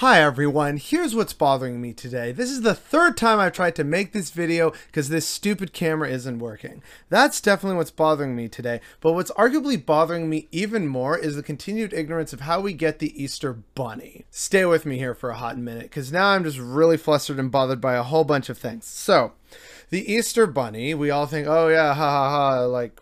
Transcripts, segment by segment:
Hi everyone, here's what's bothering me today. This is the third time I've tried to make this video because this stupid camera isn't working. That's definitely what's bothering me today, but what's arguably bothering me even more is the continued ignorance of how we get the Easter Bunny. Stay with me here for a hot minute because now I'm just really flustered and bothered by a whole bunch of things. So, the Easter Bunny, we all think, oh yeah, ha ha ha, like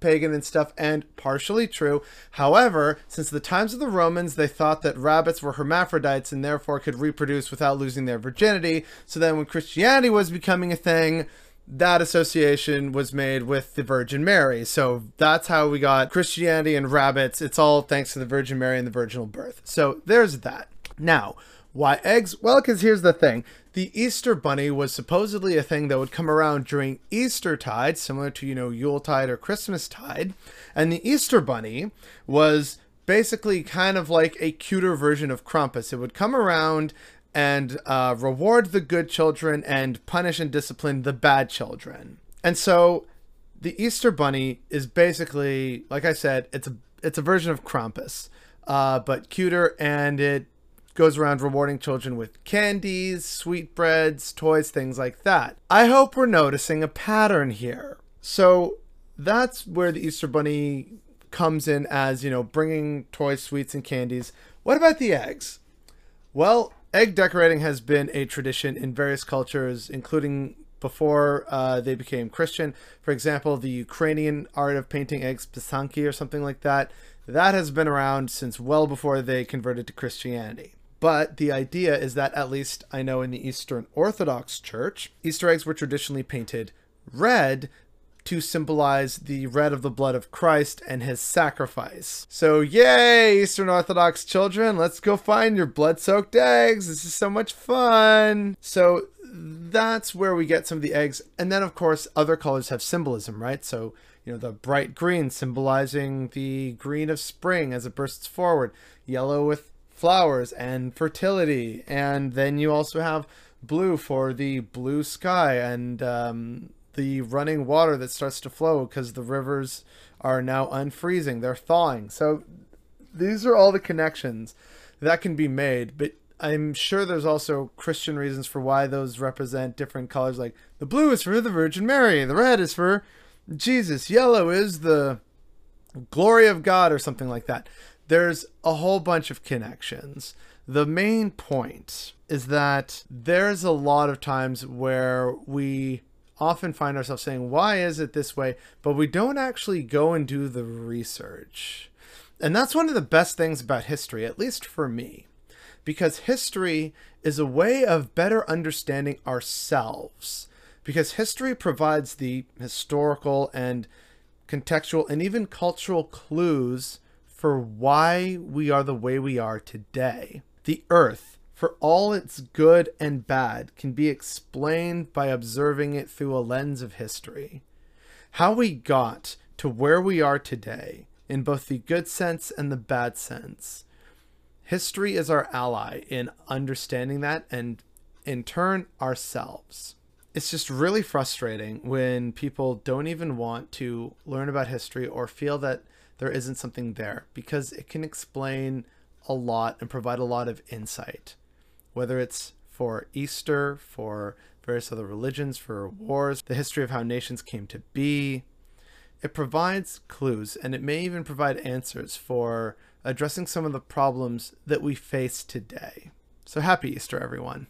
pagan and stuff, and partially true. However, since the times of the Romans, they thought that rabbits were hermaphrodites and therefore could reproduce without losing their virginity. So then when Christianity was becoming a thing, that association was made with the Virgin Mary. So that's how we got Christianity and rabbits. It's all thanks to the Virgin Mary and the virginal birth. So there's that. Now, why eggs? Well, because here's the thing. The Easter Bunny was supposedly a thing that would come around during Easter tide, similar to, you know, Yuletide or Christmas tide. And the Easter Bunny was basically kind of like a cuter version of Krampus. It would come around and uh, reward the good children and punish and discipline the bad children. And so the Easter Bunny is basically, like I said, it's a it's a version of Krampus, uh, but cuter, and it goes around rewarding children with candies, sweetbreads, toys, things like that. I hope we're noticing a pattern here. So that's where the Easter Bunny comes in as, you know, bringing toys, sweets, and candies. What about the eggs? Well, egg decorating has been a tradition in various cultures, including before uh, they became Christian. For example, the Ukrainian art of painting eggs, pisanki or something like that, that has been around since well before they converted to Christianity. But the idea is that, at least I know in the Eastern Orthodox Church, Easter eggs were traditionally painted red to symbolize the red of the blood of Christ and his sacrifice. So, yay, Eastern Orthodox children, let's go find your blood soaked eggs. This is so much fun. So, that's where we get some of the eggs. And then, of course, other colors have symbolism, right? So, you know, the bright green symbolizing the green of spring as it bursts forward, yellow with flowers and fertility. And then you also have blue for the blue sky and um, the running water that starts to flow because the rivers are now unfreezing, they're thawing. So these are all the connections that can be made. But I'm sure there's also Christian reasons for why those represent different colors. Like the blue is for the Virgin Mary, the red is for Jesus, yellow is the glory of God, or something like that there's a whole bunch of connections. The main point is that there's a lot of times where we often find ourselves saying, Why is it this way? But we don't actually go and do the research. And that's one of the best things about history, at least for me, because history is a way of better understanding ourselves. Because history provides the historical and contextual and even cultural clues for why we are the way we are today. The earth, for all its good and bad, can be explained by observing it through a lens of history. How we got to where we are today, in both the good sense and the bad sense. History is our ally in understanding that and, in turn, ourselves. It's just really frustrating when people don't even want to learn about history or feel that there isn't something there because it can explain a lot and provide a lot of insight, whether it's for Easter, for various other religions, for wars, the history of how nations came to be. It provides clues and it may even provide answers for addressing some of the problems that we face today. So happy Easter, everyone.